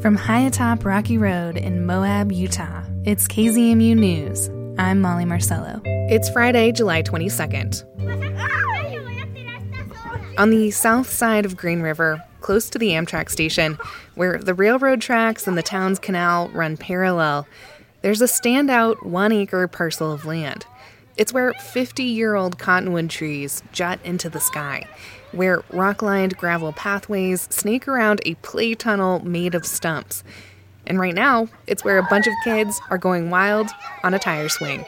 From high atop Rocky Road in Moab, Utah, it's KZMU News. I'm Molly Marcello. It's Friday, July 22nd. On the south side of Green River, close to the Amtrak station, where the railroad tracks and the town's canal run parallel, there's a standout one acre parcel of land. It's where 50 year old cottonwood trees jut into the sky, where rock lined gravel pathways snake around a play tunnel made of stumps. And right now, it's where a bunch of kids are going wild on a tire swing.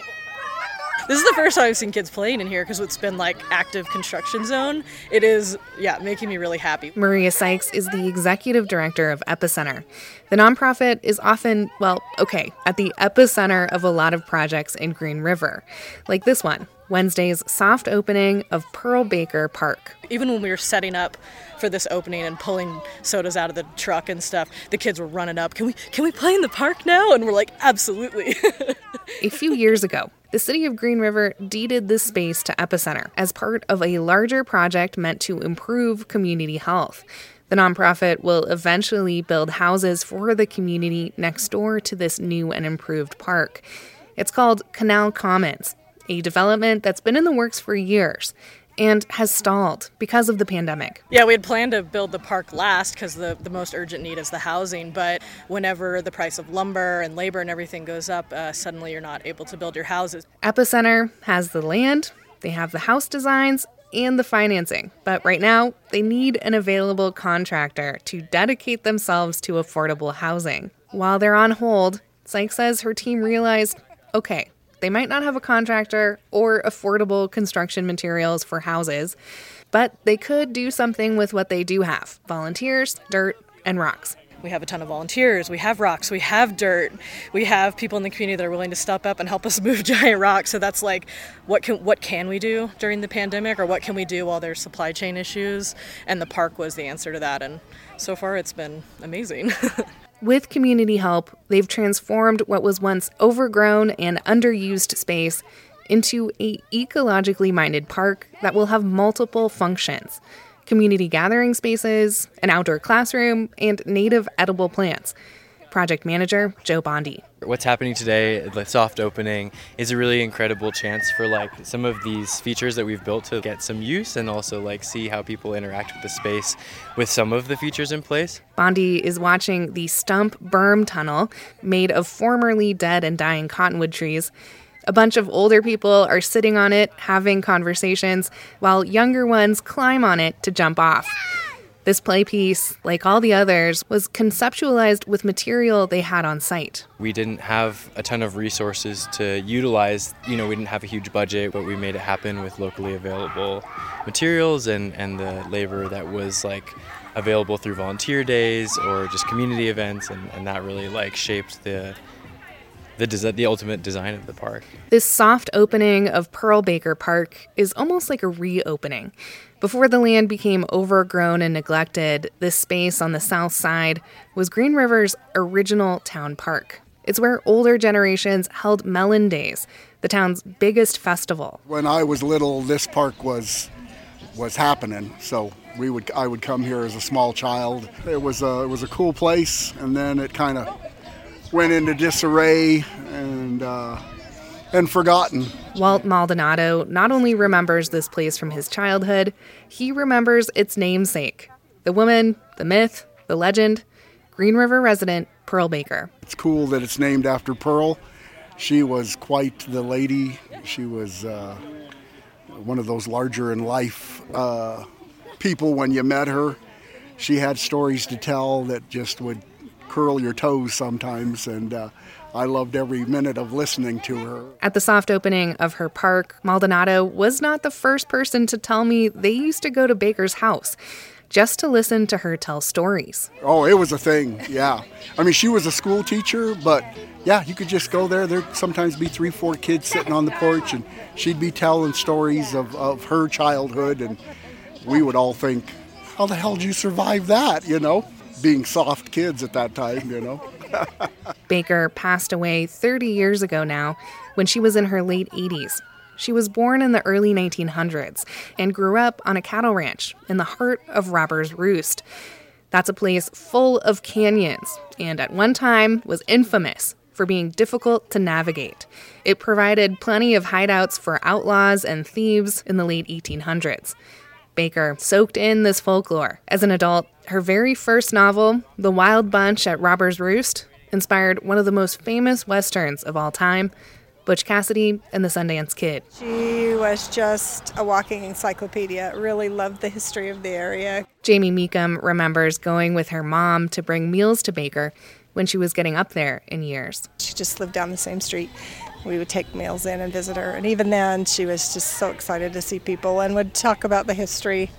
This is the first time I've seen kids playing in here because it's been like active construction zone. It is, yeah, making me really happy. Maria Sykes is the executive director of Epicenter. The nonprofit is often, well, okay, at the epicenter of a lot of projects in Green River, like this one, Wednesday's soft opening of Pearl Baker Park. Even when we were setting up for this opening and pulling sodas out of the truck and stuff, the kids were running up. Can we can we play in the park now? And we're like, absolutely. a few years ago, the city of Green River deeded this space to Epicenter as part of a larger project meant to improve community health. The nonprofit will eventually build houses for the community next door to this new and improved park. It's called Canal Commons, a development that's been in the works for years and has stalled because of the pandemic. Yeah, we had planned to build the park last because the, the most urgent need is the housing, but whenever the price of lumber and labor and everything goes up, uh, suddenly you're not able to build your houses. Epicenter has the land, they have the house designs, and the financing, but right now they need an available contractor to dedicate themselves to affordable housing. While they're on hold, Sykes says her team realized okay, they might not have a contractor or affordable construction materials for houses, but they could do something with what they do have volunteers, dirt, and rocks. We have a ton of volunteers. We have rocks. We have dirt. We have people in the community that are willing to step up and help us move giant rocks. So that's like, what can what can we do during the pandemic, or what can we do while there's supply chain issues? And the park was the answer to that. And so far, it's been amazing. With community help, they've transformed what was once overgrown and underused space into a ecologically minded park that will have multiple functions. Community gathering spaces, an outdoor classroom, and native edible plants project manager Joe Bondi. What's happening today, the soft opening, is a really incredible chance for like some of these features that we've built to get some use and also like see how people interact with the space with some of the features in place. Bondi is watching the stump berm tunnel made of formerly dead and dying cottonwood trees. A bunch of older people are sitting on it, having conversations, while younger ones climb on it to jump off. This play piece, like all the others, was conceptualized with material they had on site. We didn't have a ton of resources to utilize. You know, we didn't have a huge budget, but we made it happen with locally available materials and, and the labor that was like available through volunteer days or just community events and, and that really like shaped the the, des- the ultimate design of the park. This soft opening of Pearl Baker Park is almost like a reopening. Before the land became overgrown and neglected, this space on the south side was Green River's original town park. It's where older generations held Melon Days, the town's biggest festival. When I was little, this park was was happening, so we would I would come here as a small child. It was a it was a cool place, and then it kind of went into disarray and uh, and forgotten. Walt Maldonado not only remembers this place from his childhood, he remembers its namesake the woman, the myth, the legend, Green River resident Pearl Baker. It's cool that it's named after Pearl. She was quite the lady. She was uh, one of those larger in life uh, people when you met her. She had stories to tell that just would curl your toes sometimes, and uh, I loved every minute of listening to her. At the soft opening of her park, Maldonado was not the first person to tell me they used to go to Baker's house just to listen to her tell stories. Oh, it was a thing, yeah. I mean, she was a school teacher, but yeah, you could just go there. There'd sometimes be three, four kids sitting on the porch, and she'd be telling stories of, of her childhood, and we would all think, how the hell did you survive that, you know? being soft kids at that time, you know. Baker passed away 30 years ago now when she was in her late 80s. She was born in the early 1900s and grew up on a cattle ranch in the heart of Robber's Roost. That's a place full of canyons and at one time was infamous for being difficult to navigate. It provided plenty of hideouts for outlaws and thieves in the late 1800s. Baker soaked in this folklore. As an adult, her very first novel, The Wild Bunch at Robber's Roost, inspired one of the most famous westerns of all time, Butch Cassidy and the Sundance Kid. She was just a walking encyclopedia. Really loved the history of the area. Jamie Meekum remembers going with her mom to bring meals to Baker when she was getting up there in years. She just lived down the same street. We would take meals in and visit her. And even then, she was just so excited to see people and would talk about the history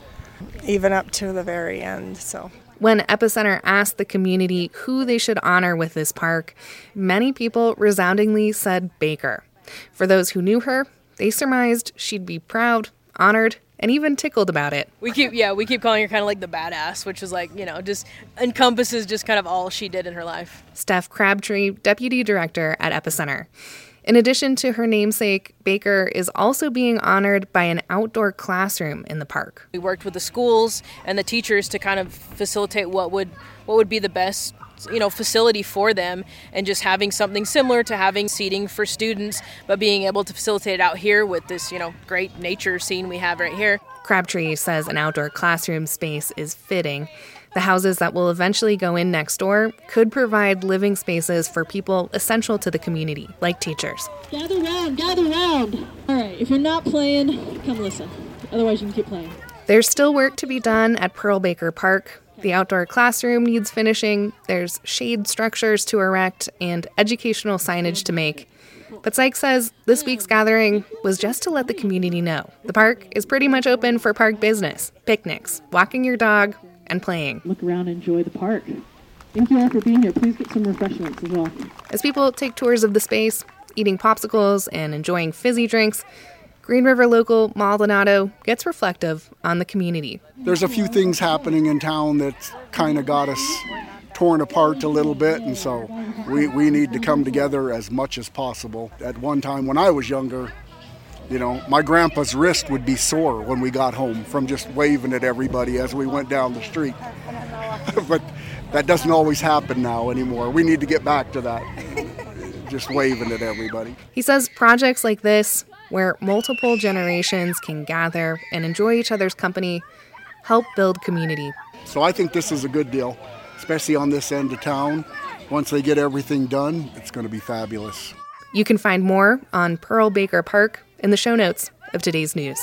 even up to the very end. So when Epicenter asked the community who they should honor with this park, many people resoundingly said Baker. For those who knew her, they surmised she'd be proud, honored, and even tickled about it. We keep yeah, we keep calling her kind of like the badass, which is like, you know, just encompasses just kind of all she did in her life. Steph Crabtree, deputy director at Epicenter. In addition to her namesake, Baker is also being honored by an outdoor classroom in the park. We worked with the schools and the teachers to kind of facilitate what would what would be the best you know facility for them and just having something similar to having seating for students but being able to facilitate it out here with this you know great nature scene we have right here crabtree says an outdoor classroom space is fitting the houses that will eventually go in next door could provide living spaces for people essential to the community, like teachers. Gather round, gather round. All right, if you're not playing, come listen. Otherwise, you can keep playing. There's still work to be done at Pearl Baker Park. The outdoor classroom needs finishing, there's shade structures to erect, and educational signage to make. But Sykes says this week's gathering was just to let the community know the park is pretty much open for park business, picnics, walking your dog, and playing. Look around and enjoy the park. Thank you all for being here. Please get some refreshments as well. As people take tours of the space, eating popsicles and enjoying fizzy drinks, Green River local Maldonado gets reflective on the community. There's a few things happening in town that kind of got us torn apart a little bit, and so we, we need to come together as much as possible. At one time when I was younger, you know, my grandpa's wrist would be sore when we got home from just waving at everybody as we went down the street. but that doesn't always happen now anymore. We need to get back to that. just waving at everybody. He says projects like this where multiple generations can gather and enjoy each other's company, help build community. So I think this is a good deal, especially on this end of town. Once they get everything done, it's going to be fabulous. You can find more on Pearl Baker Park in the show notes of today's news.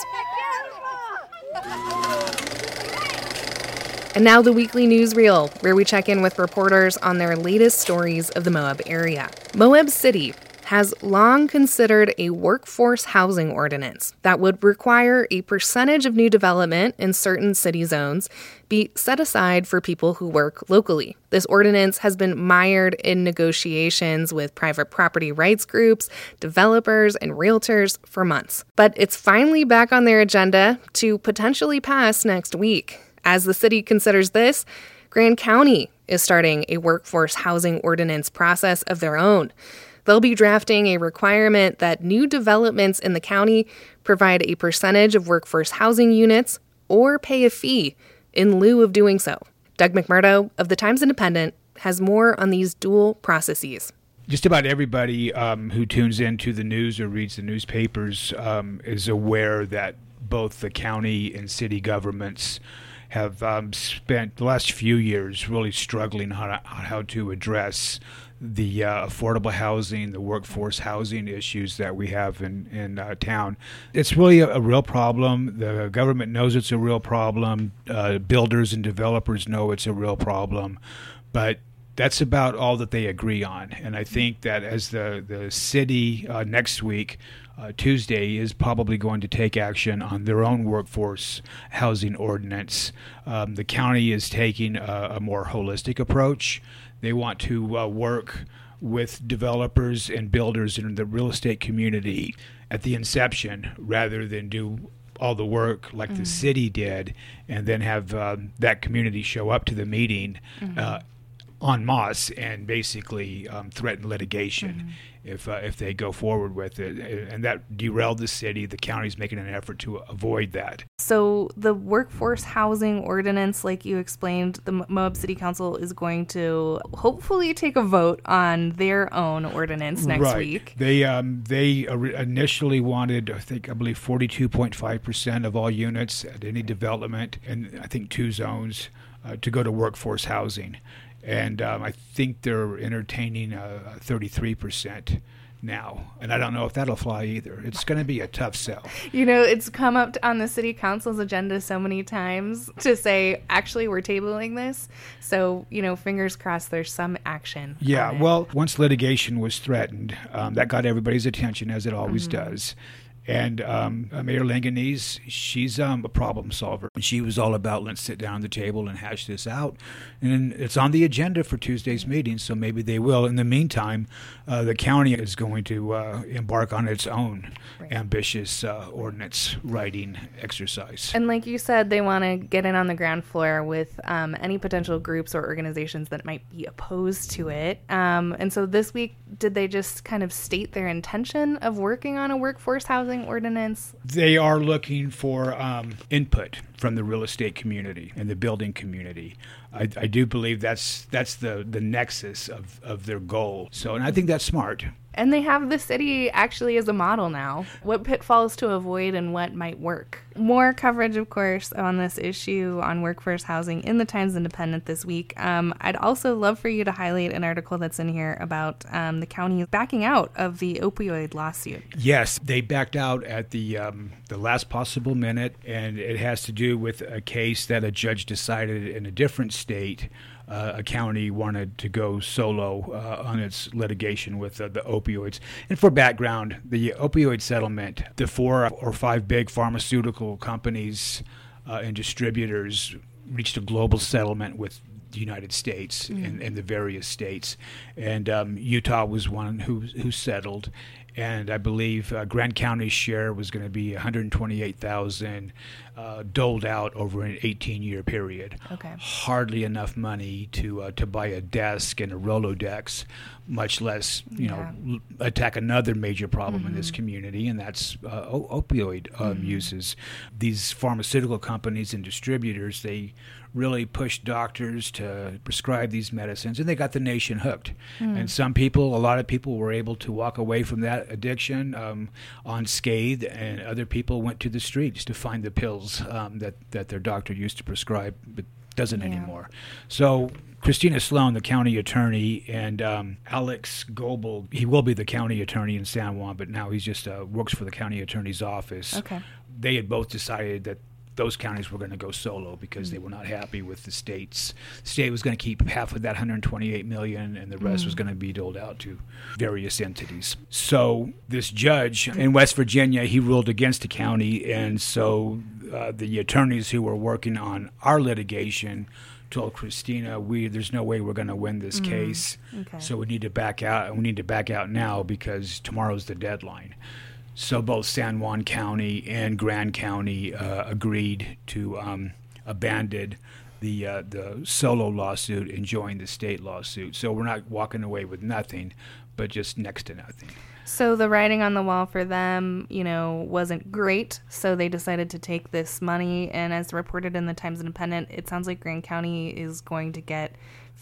And now the weekly newsreel, where we check in with reporters on their latest stories of the Moab area. Moab City has long considered a workforce housing ordinance that would require a percentage of new development in certain city zones be set aside for people who work locally. This ordinance has been mired in negotiations with private property rights groups, developers, and realtors for months. But it's finally back on their agenda to potentially pass next week. As the city considers this, Grand County is starting a workforce housing ordinance process of their own. They'll be drafting a requirement that new developments in the county provide a percentage of workforce housing units or pay a fee in lieu of doing so. Doug McMurdo of the Times Independent has more on these dual processes. Just about everybody um, who tunes into the news or reads the newspapers um, is aware that both the county and city governments have um, spent the last few years really struggling on how, how to address the uh, affordable housing, the workforce housing issues that we have in in uh, town. It's really a, a, real problem. The government knows it's a real problem. Uh, builders and developers know it's a real problem, but that's about all that they agree on. And I think that as the the city uh, next week. Uh, Tuesday is probably going to take action on their own workforce housing ordinance. Um, the county is taking a, a more holistic approach. They want to uh, work with developers and builders in the real estate community at the inception rather than do all the work like mm the city did and then have um, that community show up to the meeting mm-hmm. uh, en masse and basically um, threaten litigation. Mm-hmm if uh, if they go forward with it, and that derailed the city. The county's making an effort to avoid that. So the workforce housing ordinance, like you explained, the Moab City Council is going to hopefully take a vote on their own ordinance next right. week. They um, they initially wanted, I think, I believe, forty two point five percent of all units at any development, and I think two zones. Uh, to go to workforce housing and um, I think they're entertaining a 33% now, and I don't know if that'll fly either. It's going to be a tough sell. You know, it's come up on the city council's agenda so many times to say, actually, we're tabling this. So, you know, fingers crossed there's some action. Yeah, well, once litigation was threatened, um, that got everybody's attention, as it always mm-hmm. does. And um, uh, Mayor Langianese, she's um, a problem solver. She was all about let's sit down at the table and hash this out. And it's on the agenda for Tuesday's meeting, so maybe they will. In the meantime, uh, the county is going to uh, embark on its own right. ambitious uh, ordinance writing exercise. And like you said, they want to get in on the ground floor with um, any potential groups or organizations that might be opposed to it. Um, and so this week, did they just kind of state their intention of working on a workforce housing? Zoning ordinance? They are looking for um, input from the real estate community and the building community. I, I, do believe that's that's the, the nexus of, of their goal. So, and I think that's smart. And they have the city actually as a model now. What pitfalls to avoid and what might work. More coverage, of course, on this issue on workforce housing in the Times Independent this week. Um, I'd also love for you to highlight an article that's in here about um, the county backing out of the opioid lawsuit. Yes, they backed out at the um, the last possible minute, and it has to do with a case that a judge decided in a different state uh, a county wanted to go solo uh, on its litigation with uh, the opioids. And for background, the opioid settlement, the four or five big pharmaceutical companies uh, and distributors reached a global settlement with the United States mm. and, and, the various states, and um, Utah was one who who settled, and I believe uh, Grand County's share was going to be 128,000 uh, doled out over an 18-year period. Okay. Hardly enough money to uh, to buy a desk and a Rolodex, much less you yeah. know l- attack another major problem mm-hmm. in this mm-hmm. community, and that's uh, opioid um, mm-hmm. uses. These pharmaceutical companies and distributors they really pushed doctors to prescribe these medicines, and they got the nation hooked. Mm. And some people, a lot of people, were able to walk away from that addiction um, unscathed, and other people went to the streets to find the pills um, that that their doctor used to prescribe, but doesn't yeah. anymore. So Christina Sloan, the county attorney, and um, Alex Goebel, he will be the county attorney in San Juan, but now he's just uh, works for the county attorney's office. Okay. They had both decided that those counties were going to go solo because they were not happy with the states. The state was going to keep half of that 128 million, and the rest mm. was going to be doled out to various entities. So this judge in West Virginia, he ruled against the county, and so uh, the attorneys who were working on our litigation told Christina, "We there's no way we're going to win this mm. case, okay. so we need to back out. We need to back out now because tomorrow's the deadline." So both San Juan County and Grand County uh, agreed to um, abandon the uh, the solo lawsuit and join the state lawsuit. So we're not walking away with nothing, but just next to nothing. So the writing on the wall for them, you know, wasn't great. So they decided to take this money, and as reported in the Times Independent, it sounds like Grand County is going to get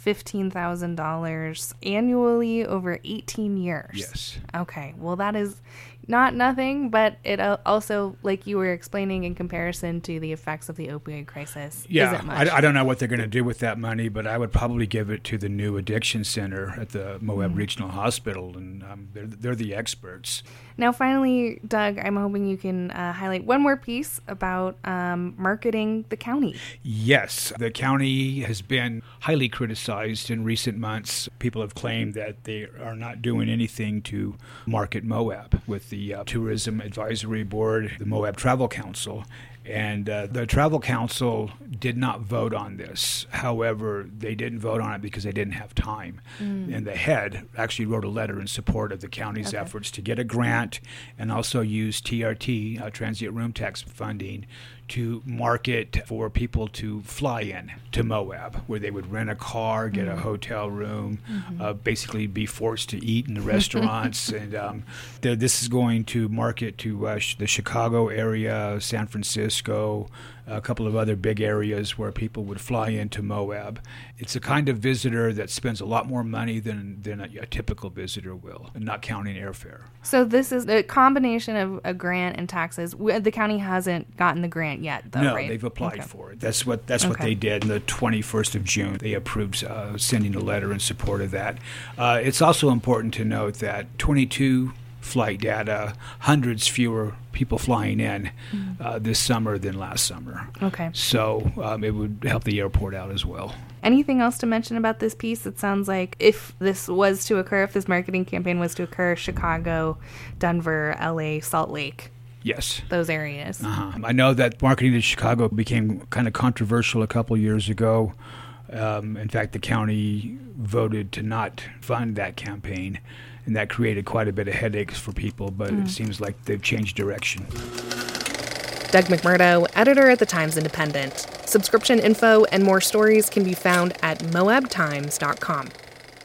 $15,000 annually over 18 years. Yes. Okay. Well, that is not nothing, but it also, like you were explaining, in comparison to the effects of the opioid crisis. Yeah, I, I, don't know what they're going to do with that money, but I would probably give it to the new addiction center at the Moab mm-hmm. Regional Hospital, and um, they're, they're the experts. Now, finally, Doug, I'm hoping you can uh, highlight one more piece about um, marketing the county. Yes, the county has been highly criticized in recent months. People have claimed that they are not doing anything to market Moab with the uh, Tourism Advisory Board, the Moab Travel Council And uh, the Travel Council did not vote on this. However, they didn't vote on it because they didn't have time. Mm. And the head actually wrote a letter in support of the county's okay. efforts to get a grant and also use TRT, uh, transient room tax funding, to market for people to fly in to Moab, where they would rent a car, get mm-hmm. a hotel room, mm-hmm. uh, basically be forced to eat in the restaurants. and um, this is going to market to uh, sh- the Chicago area, San Francisco, a couple of other big areas where people would fly into Moab. It's a kind of visitor that spends a lot more money than, than a, a typical visitor will, not counting airfare. So this is a combination of a grant and taxes. The county hasn't gotten the grant yet, though, no, right? they've applied okay. for it. That's what that's okay. what they did. On the 21st of June, they approved uh, sending a letter in support of that. Uh, it's also important to note that 22 flight data, hundreds fewer people flying in mm-hmm. uh, this summer than last summer. Okay. So um, it would help the airport out as well. Anything else to mention about this piece? It sounds like if this was to occur, if this marketing campaign was to occur, Chicago, Denver, LA, Salt Lake. Yes. Those areas. Uh-huh. I know that marketing to Chicago became kind of controversial a couple years ago. Um, in fact, the county voted to not fund that campaign and that created quite a bit of headaches for people. But mm. it seems like they've changed direction. Doug McMurdo, editor at the Times Independent. Subscription info and more stories can be found at moabtimes.com.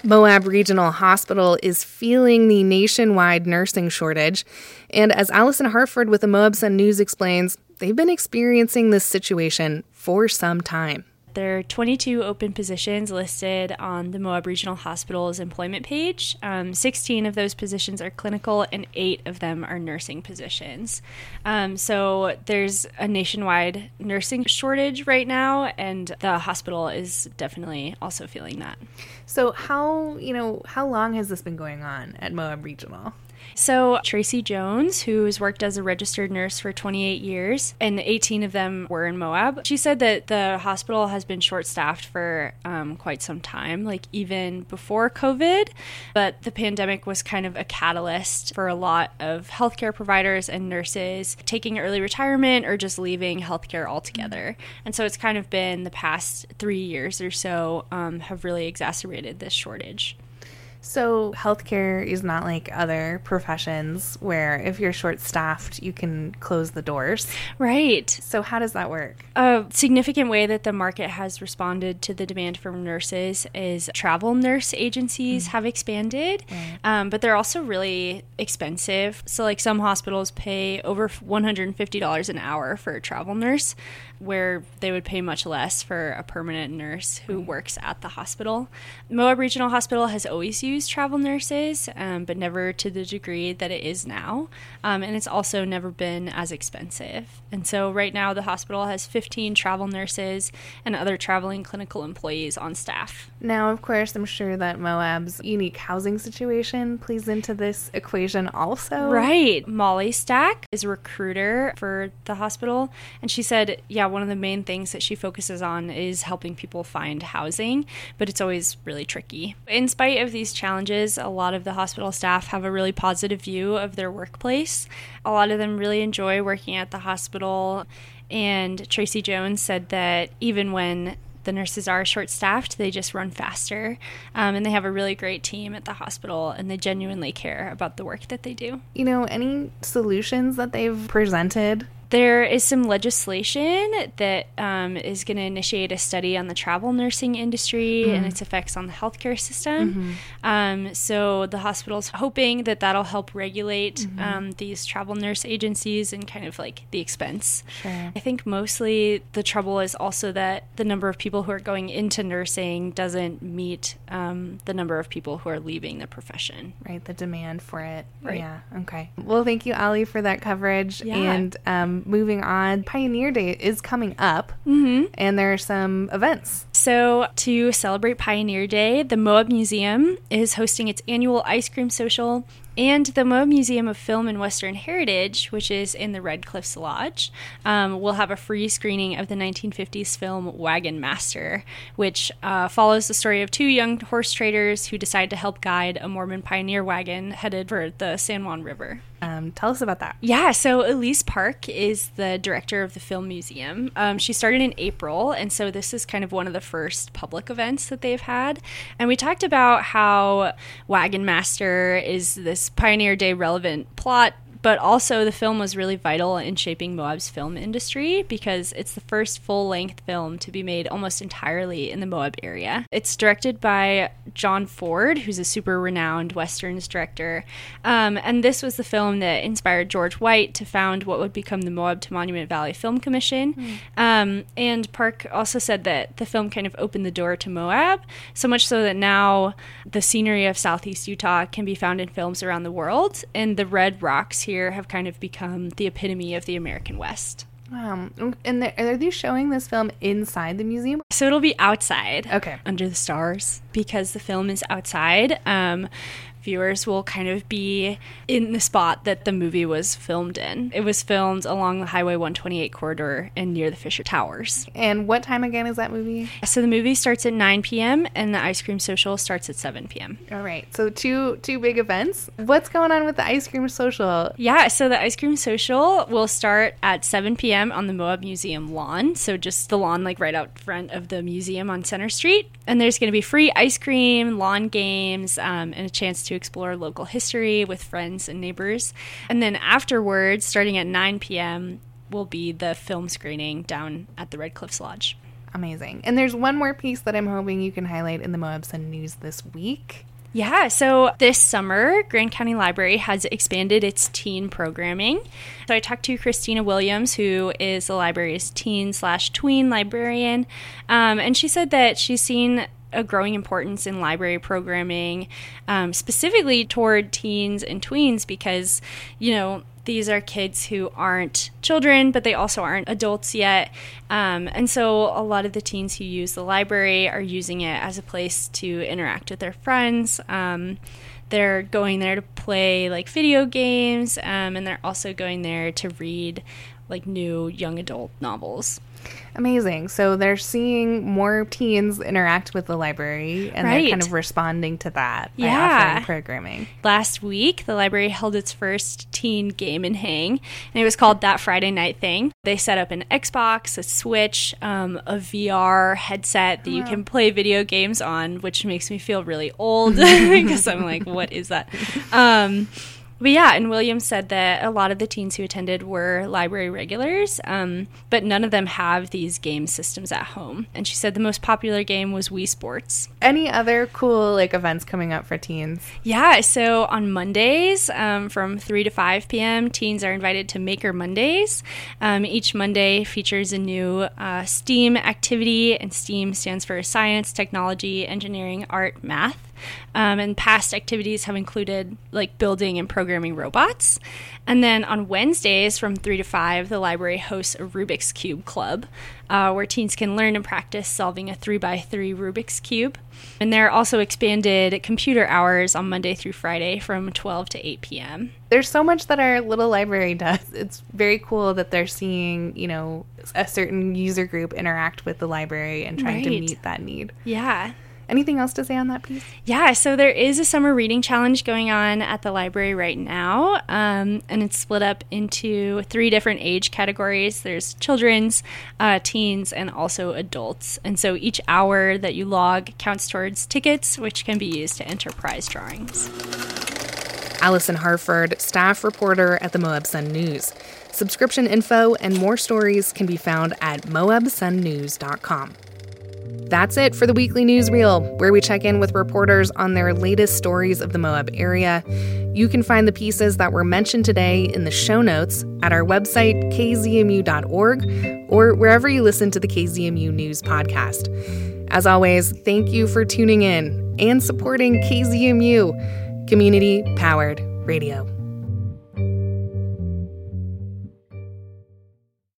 Moab Regional Hospital is feeling the nationwide nursing shortage. And as Allison Hartford with the Moab Sun News explains, they've been experiencing this situation for some time. There are 22 open positions listed on the Moab Regional Hospital's employment page. Um, 16 of those positions are clinical, and eight of them are nursing positions. Um, so there's a nationwide nursing shortage right now, and the hospital is definitely also feeling that. So how you know how long has this been going on at Moab Regional? So, Tracy Jones, who has worked as a registered nurse for 28 years, and 18 of them were in Moab, she said that the hospital has been short staffed for um, quite some time, like even before COVID. But the pandemic was kind of a catalyst for a lot of healthcare providers and nurses taking early retirement or just leaving healthcare altogether. And so, it's kind of been the past three years or so um, have really exacerbated this shortage. So, healthcare is not like other professions where if you're short staffed, you can close the doors. Right. So, how does that work? A significant way that the market has responded to the demand from nurses is travel nurse agencies mm. have expanded, right. um, but they're also really expensive. So, like some hospitals pay over $150 an hour for a travel nurse, where they would pay much less for a permanent nurse who right. works at the hospital. Moab Regional Hospital has always used use travel nurses, um, but never to the degree that it is now. Um, and it's also never been as expensive. And so, right now, the hospital has 15 travel nurses and other traveling clinical employees on staff. Now, of course, I'm sure that Moab's unique housing situation plays into this equation also. Right. Molly Stack is a recruiter for the hospital. And she said, yeah, one of the main things that she focuses on is helping people find housing, but it's always really tricky. In spite of these challenges, a lot of the hospital staff have a really positive view of their workplace. A lot of them really enjoy working at the hospital. And Tracy Jones said that even when the nurses are short staffed, they just run faster. Um, and they have a really great team at the hospital and they genuinely care about the work that they do. You know, any solutions that they've presented there is some legislation that um, is going to initiate a study on the travel nursing industry mm. and its effects on the healthcare system. Mm-hmm. Um, so the hospital's hoping that that'll help regulate mm-hmm. um, these travel nurse agencies and kind of like the expense. Sure. I think mostly the trouble is also that the number of people who are going into nursing doesn't meet um, the number of people who are leaving the profession. Right, the demand for it. Right. Yeah. Okay. Well, thank you, Ali, for that coverage. Yeah. And um, moving on, Pioneer Day is coming up, mm-hmm. and there are some events. So, to celebrate Pioneer Day, the Moab Museum is hosting its annual ice cream social And the Moab Museum of Film and Western Heritage, which is in the Red Cliffs Lodge, um, will have a free screening of the 1950s film Wagon Master, which uh, follows the story of two young horse traders who decide to help guide a Mormon pioneer wagon headed for the San Juan River. Um, tell us about that. Yeah, so Elise Park is the director of the Film Museum. Um, she started in April, and so this is kind of one of the first public events that they've had. And we talked about how Wagon Master is this Pioneer Day relevant plot but also the film was really vital in shaping Moab's film industry because it's the first full length film to be made almost entirely in the Moab area. It's directed by John Ford, who's a super renowned Westerns director. Um, and this was the film that inspired George White to found what would become the Moab to Monument Valley Film Commission. Mm. Um, and Park also said that the film kind of opened the door to Moab, so much so that now the scenery of southeast Utah can be found in films around the world. And the red rocks here here have kind of become the epitome of the American West. Wow. And are they showing this film inside the museum? So it'll be outside. Okay. Under the stars because the film is outside. Um, viewers will kind of be in the spot that the movie was filmed in. It was filmed along the Highway 128 corridor and near the Fisher Towers. And what time again is that movie? So the movie starts at 9 p.m. and the ice cream social starts at 7 p.m. All right. So two two big events. What's going on with the ice cream social? Yeah, so the ice cream social will start at 7 p.m. on the Moab Museum lawn. So just the lawn like right out front of the museum on Center Street. And there's going to be free ice cream, lawn games, um, and a chance to to explore local history with friends and neighbors. And then afterwards, starting at 9 p.m., will be the film screening down at the Red Cliffs Lodge. Amazing. And there's one more piece that I'm hoping you can highlight in the Moab Sun News this week. Yeah, so this summer, Grand County Library has expanded its teen programming. So I talked to Christina Williams, who is the library's teen slash tween librarian, um, and she said that she's seen a growing importance in library programming, um, specifically toward teens and tweens, because, you know, these are kids who aren't children, but they also aren't adults yet. Um, and so a lot of the teens who use the library are using it as a place to interact with their friends. Um, they're going there to play like video games, um, and they're also going there to read like new young adult novels. Amazing. So they're seeing more teens interact with the library and right. they're kind of responding to that by yeah. offering programming. Last week, the library held its first teen game and hang, and it was called That Friday Night Thing. They set up an Xbox, a Switch, um, a VR headset that you can play video games on, which makes me feel really old because I'm like, what is that? Um, but yeah, and Williams said that a lot of the teens who attended were library regulars, um, but none of them have these game systems at home. And she said the most popular game was Wii Sports. Any other cool like events coming up for teens? Yeah, so on Mondays um, from 3 to 5 p.m., teens are invited to Maker Mondays. Um, each Monday features a new uh, STEAM activity, and STEAM stands for science, technology, engineering, art, math. Um, and past activities have included like building and programming robots. And then on Wednesdays from 3 to 5, the library hosts a Rubik's Cube Club uh, where teens can learn and practice solving a 3 by 3 Rubik's Cube. And there are also expanded computer hours on Monday through Friday from 12 to 8 p.m. There's so much that our little library does. It's very cool that they're seeing, you know, a certain user group interact with the library and trying right. to meet that need. Yeah. Anything else to say on that piece? Yeah, so there is a summer reading challenge going on at the library right now, um, and it's split up into three different age categories there's children's, uh, teens, and also adults. And so each hour that you log counts towards tickets, which can be used to enter prize drawings. Allison Harford, staff reporter at the Moab Sun News. Subscription info and more stories can be found at moabsunnews.com. That's it for the weekly newsreel, where we check in with reporters on their latest stories of the Moab area. You can find the pieces that were mentioned today in the show notes at our website, kzmu.org, or wherever you listen to the KZMU News podcast. As always, thank you for tuning in and supporting KZMU, community powered radio.